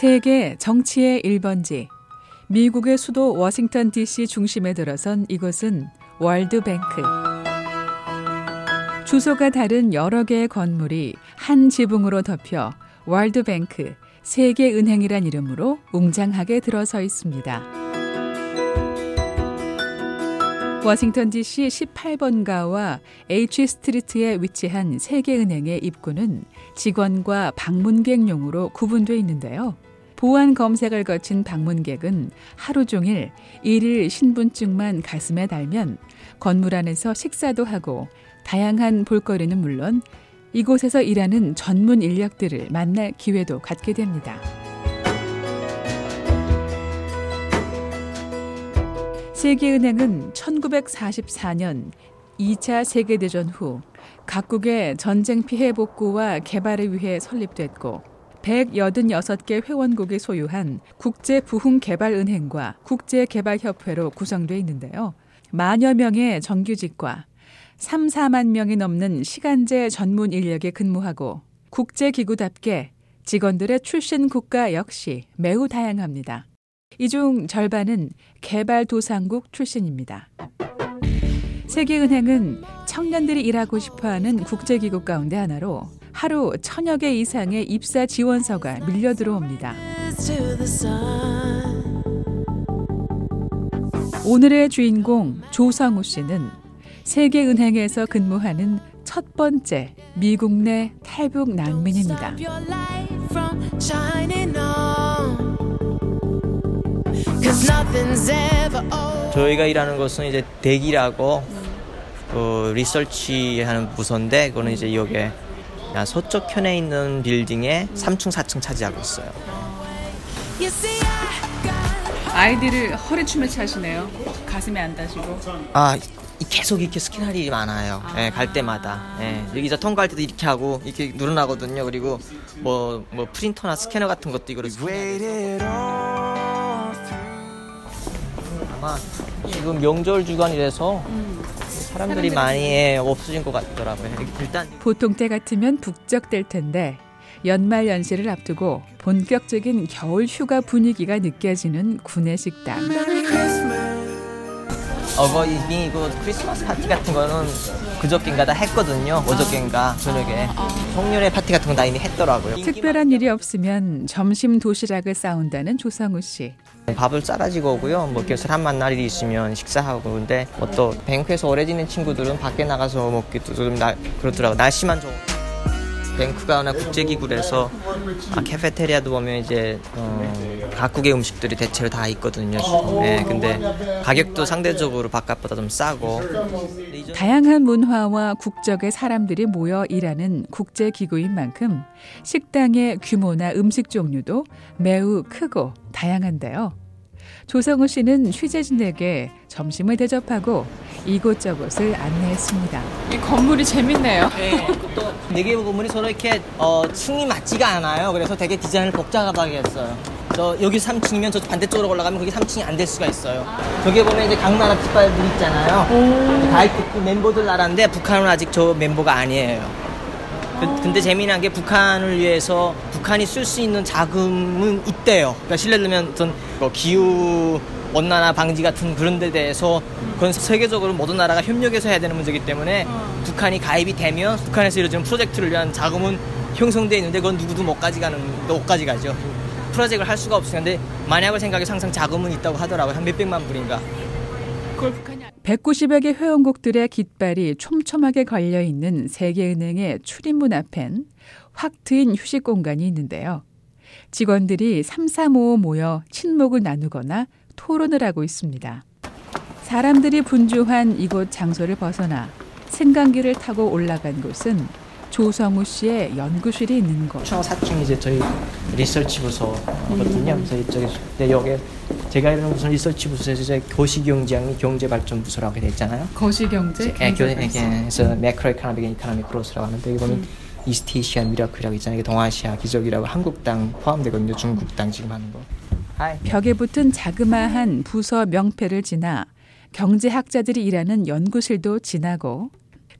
세계 정치의 1번지. 미국의 수도 워싱턴 DC 중심에 들어선 이곳은 월드뱅크. 주소가 다른 여러 개의 건물이 한 지붕으로 덮여 월드뱅크 세계은행이란 이름으로 웅장하게 들어서 있습니다. 워싱턴 DC 18번가와 H 스트리트에 위치한 세계은행의 입구는 직원과 방문객용으로 구분되어 있는데요. 보안 검색을 거친 방문객은 하루 종일 일일 신분증만 가슴에 달면 건물 안에서 식사도 하고 다양한 볼거리는 물론 이곳에서 일하는 전문 인력들을 만날 기회도 갖게 됩니다. 세계은행은 1944년 2차 세계대전 후 각국의 전쟁 피해 복구와 개발을 위해 설립됐고 186개 회원국이 소유한 국제부흥개발은행과 국제개발협회로 구성되어 있는데요. 만여 명의 정규직과 3, 4만 명이 넘는 시간제 전문 인력에 근무하고 국제기구답게 직원들의 출신 국가 역시 매우 다양합니다. 이 중 절반은 개발도상국 출신입니다. 세계은행은 청년들이 일하고 싶어 하는 국제기구 가운데 하나로 하루 천여 개 이상의 입사 지원서가 밀려 들어옵니다. 오늘의 주인공 조성우 씨는 세계은행에서 근무하는 첫 번째 미국 내 탈북 난민입니다. 저희가 일하는 곳은 이제 대기라고 그 리서치하는 부서인데 그거는 이제 여기에 서쪽 편에 있는 빌딩에 3층 4층 차지하고 있어요. 아이디를 허리춤에 차시네요. 가슴에 안 다시고. 아 계속 이렇게 스캔할 일이 많아요. 아. 네, 갈 때마다. 네, 여기서 통과할 때도 이렇게 하고 이렇게 누르나거든요. 그리고 뭐, 뭐 프린터나 스캐너 같은 것도 이거를 아마 지금 명절 주간이라서 음. 사람들이 많이 없어진 것 같더라고요. 일단 보통 때 같으면 북적될 텐데 연말 연시를 앞두고 본격적인 겨울 휴가 분위기가 느껴지는 구내 식당. 어버이니고 크리스마스 파티 같은 거는 그저께인가 다 했거든요. 어저께인가 저녁에 송년회 파티 같은 거다 이미 했더라고요. 특별한 일이 없으면 점심 도시락을 싸운다는 조상우 씨. 밥을 싸가지고 오고요. 뭐 교수를 한 날이 있으면 식사하고 근데 뭐 또 뱅크에서 오래 지낸 친구들은 밖에 나가서 먹기도 좀 나, 그렇더라고. 날씨만 좋. 뱅크가 하나 국제기구라서 아, 카페테리아도 보면 이제 어, 각국의 음식들이 대체로 다 있거든요. 네, 근데 가격도 상대적으로 바깥보다 좀 싸고 다양한 문화와 국적의 사람들이 모여 일하는 국제기구인 만큼 식당의 규모나 음식 종류도 매우 크고 다양한데요. 조성우 씨는 취재진에게 점심을 대접하고 이곳저곳을 안내했습니다. 이 건물이 재밌네요. 네, 또 네 개 건물이 서로 이렇게 어, 층이 맞지가 않아요. 그래서 되게 디자인을 복잡하게 했어요. 저 여기 3층이면 저 반대쪽으로 올라가면 거기 3층이 안 될 수가 있어요. 저기 보면 이제 각 나라 깃발들 있잖아요. 가입국 멤버들 나라인데 북한은 아직 저 멤버가 아니에요. 그, 근데 재미난 게 북한을 위해서 북한이 쓸 수 있는 자금은 있대요. 그러니까 실례되면 어떤 뭐 기후 원난화 방지 같은 그런 데 대해서 그건 세계적으로 모든 나라가 협력해서 해야 되는 문제이기 때문에 어. 북한이 가입이 되면 북한에서 이루어지는 프로젝트를 위한 자금은 형성돼 있는데 그건 누구도 못 가져가는 못 가져가죠. 프로젝트를 할 수가 없으니까 근데 만약을 생각해서 항상 자금은 있다고 하더라고요. 한 몇백만 불인가. 그걸 북한이 190여 개 회원국들의 깃발이 촘촘하게 걸려 있는 세계은행의 출입문 앞엔 확 트인 휴식 공간이 있는데요. 직원들이 3, 3, 5 모여 친목을 나누거나 토론을 하고 있습니다. 사람들이 분주한 이곳 장소를 벗어나 승강기를 타고 올라간 곳은 조성우 씨의 연구실이 있는 곳. 총 4층 이제 저희 리서치 부서거든요. 그래서 이쪽에 네, 여기 제가 이런 무슨 리서치 부서에서 이제 거시경제학이 경제발전부서라고 되어 있잖아요. 거시경제? 예, 그래서 macro economic economic growth라고 하는데 보면 음. East Asian Miracle이라고 있잖아요. 동아시아 기적이라고 한국 당 포함되거든요. 중국 당 지금 하는 거. 벽에 붙은 자그마한 부서 명패를 지나 경제학자들이 일하는 연구실도 지나고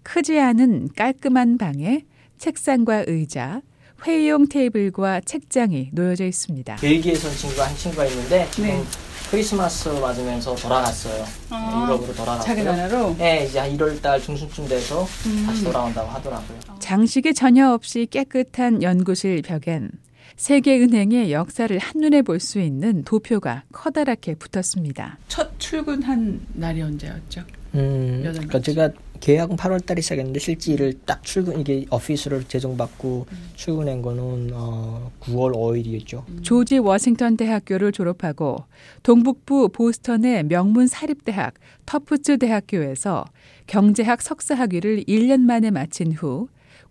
크지 않은 깔끔한 방에 책상과 의자, 회의용 테이블과 책장이 놓여져 있습니다. 벨기에에서 온 친구가 한 친구가 있는데 지금 네. 크리스마스 맞으면서 돌아갔어요. 아, 유럽으로 돌아갔어요. 자기 나라로? 네, 이제 한 1월 달 중순쯤 돼서 음. 다시 돌아온다고 하더라고요. 장식이 전혀 없이 깨끗한 연구실 벽엔 세계은행의 역사를 한눈에 볼 수 있는 도표가 커다랗게 붙었습니다. 첫 출근한 날이 언제였죠? 음, 몇 그러니까? 제가 계약은 8월 달에 시작했는데 실제 일을 딱 출근 이게 오피스를 제정받고 음. 출근한 거는 어, 9월 5일이었죠. 조지 워싱턴 대학교를 졸업하고 동북부 보스턴의 명문 사립대학 터프츠 대학교에서 경제학 석사 학위를 1년 만에 마친 후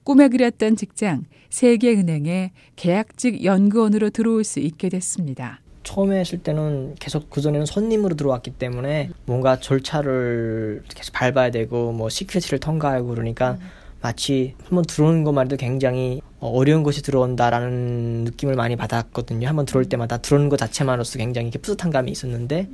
꿈에 그렸던 직장 세계은행의 계약직 연구원으로 들어올 수 있게 됐습니다. 처음에 했을 때는 계속 그 전에는 손님으로 들어왔기 때문에 뭔가 절차를 계속 밟아야 되고 뭐 security를 통과하고 그러니까 마치 한번 들어오는 것만 해도 굉장히 어, 어려운 것이 들어온다라는 느낌을 많이 받았거든요. 한번 들어올 때마다 들어오는 것 자체만으로서 굉장히 이렇게 뿌듯한 감이 있었는데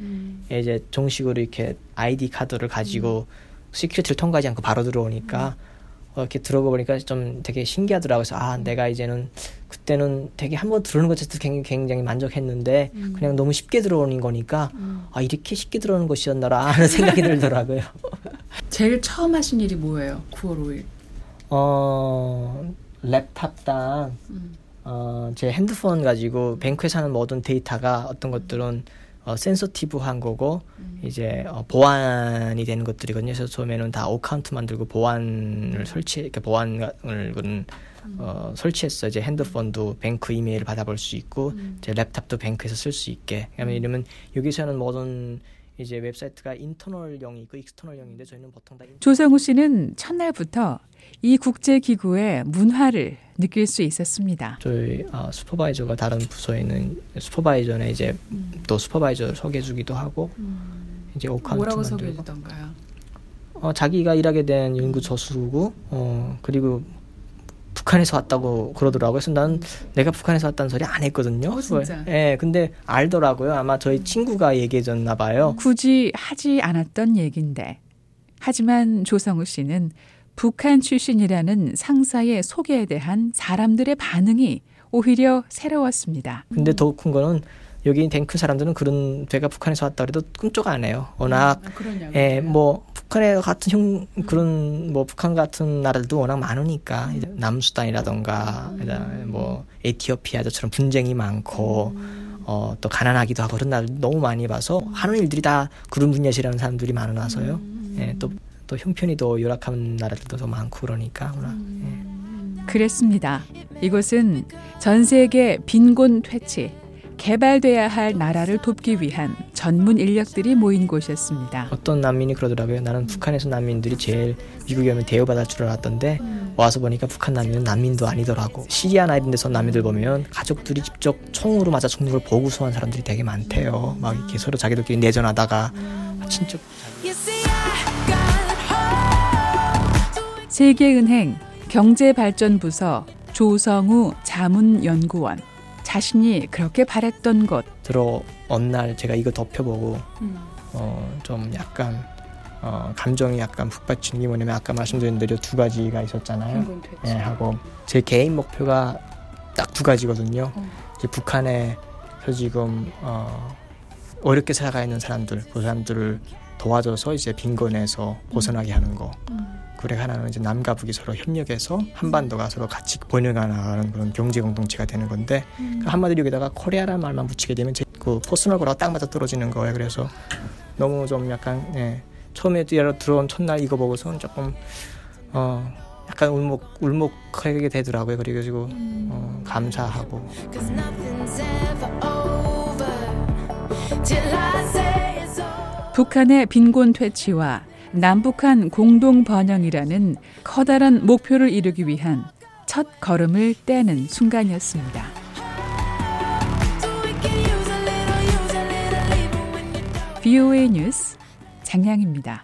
이제 정식으로 이렇게 아이디 카드를 가지고 security를 통과하지 않고 바로 들어오니까 어, 이렇게 들어가 보니까 좀 되게 신기하더라고요. 그래서 아, 내가 이제는 그때는 되게 한번 들어오는 것 자체도 굉장히, 굉장히 만족했는데 그냥 너무 쉽게 들어오는 거니까 아, 이렇게 쉽게 들어오는 것이었나라 하는 생각이 들더라고요. 제일 처음 하신 일이 뭐예요? 9월 5일. 어, laptop이랑 어, 제 핸드폰 가지고 bank에서는 모든 데이터가 어떤 것들은 어, 센서티브한 거고 이제 어, 보안이 되는 것들이거든요. 그래서 처음에는 다 account 만들고 보안을 설치, 이렇게 보안을 그런, 어, 설치했어요. 이제 핸드폰도 bank 이메일을 받아볼 수 있고, 이제 laptop도 bank에서 쓸 수 있게. 왜냐면 이러면 여기서는 모든 이제 웹사이트가 internal형이 있고 external형인데 저희는 보통 다 조성우 씨는 첫날부터 이 국제 기구의 문화를 느낄 수 있었습니다. 저희 어, 슈퍼바이저가 다른 부서에 있는 슈퍼바이저네 이제 또 supervisor 소개해주기도 하고 이제 account 만들고 주던가요? 어, 자기가 일하게 된 연구 저수고 어 그리고 북한에서 왔다고 그러더라고요. 그래서 난 내가 북한에서 왔다는 소리 안 했거든요. 어, 진짜? 예, 근데 알더라고요. 아마 저희 친구가 얘기해줬나 봐요. 굳이 하지 않았던 얘긴데. 하지만 조성우 씨는 북한 출신이라는 상사의 소개에 대한 사람들의 반응이 오히려 새로웠습니다. 근데 더 큰 거는 여기 탱크 사람들은 그런 배가 북한에서 왔다 그래도 꿈쩍 안 해요. 워낙 예, 뭐 북한에 같은 형 그런 뭐 북한 같은 나라들도 워낙 많으니까 이제 남수단이라던가 그다음에 뭐 에티오피아처럼 분쟁이 많고 어 또 가난하기도 하고 그런 나라들 너무 많이 봐서 하는 일들이 다 그런 분야시라는 사람들이 많아서요. 예, 또 또 형편이 더 열악한 나라들도 더 많고 그러니까 워낙 예. 그랬습니다. 이곳은 전 세계 빈곤 퇴치, 개발돼야 할 나라를 돕기 위한 전문 인력들이 모인 곳이었습니다. 어떤 난민이 그러더라고요. 나는 북한에서 난민들이 제일 미국에 오면 대우받을 줄 알았던데 와서 보니까 북한 난민은 난민도 아니더라고. 시리아나 이런 데서 난민들 보면 가족들이 직접 총으로 맞아 죽는 걸 보고 소한 사람들이 되게 많대요. 막 이렇게 서로 자기들끼리 내전하다가 친척 세계은행 경제발전부서 조성우 자문연구원. 자신이 그렇게 바랬던 곳. 들어온 날 제가 이거 덮여보고 어, 좀 약간 어, 감정이 약간 북받친 게 뭐냐면 아까 말씀드린 대로 두 가지가 있었잖아요. 예, 하고 제 개인 목표가 딱 두 가지거든요. 이제 북한에서 지금 어, 어렵게 살아가고 있는 사람들, 그 사람들을 도와줘서 이제 빈곤에서 벗어나게 하는 거. 그 리고 하나는 이제 남과 북이 서로 협력해서 한반도가 서로 같이 번영하는 그런 경제 공동체가 되는 건데 그 한마디로 여기다가 코리아라는 말만 붙이게 되면 제 그 personal goal이랑 딱 맞아 떨어지는 거예요. 그래서 너무 좀 약간 예, 처음에 들어- 들어온 첫날 이거 보고서는 조금 어 약간 울먹 울먹하게 되더라고요. 그래가지고 어, 감사하고 Cause nothing's ever over till I say it's over. 북한의 빈곤 퇴치와 남북한 공동 번영이라는 커다란 목표를 이루기 위한 첫 걸음을 떼는 순간이었습니다. So we can use a little, use a little, even when you don't. VOA 뉴스 장량입니다.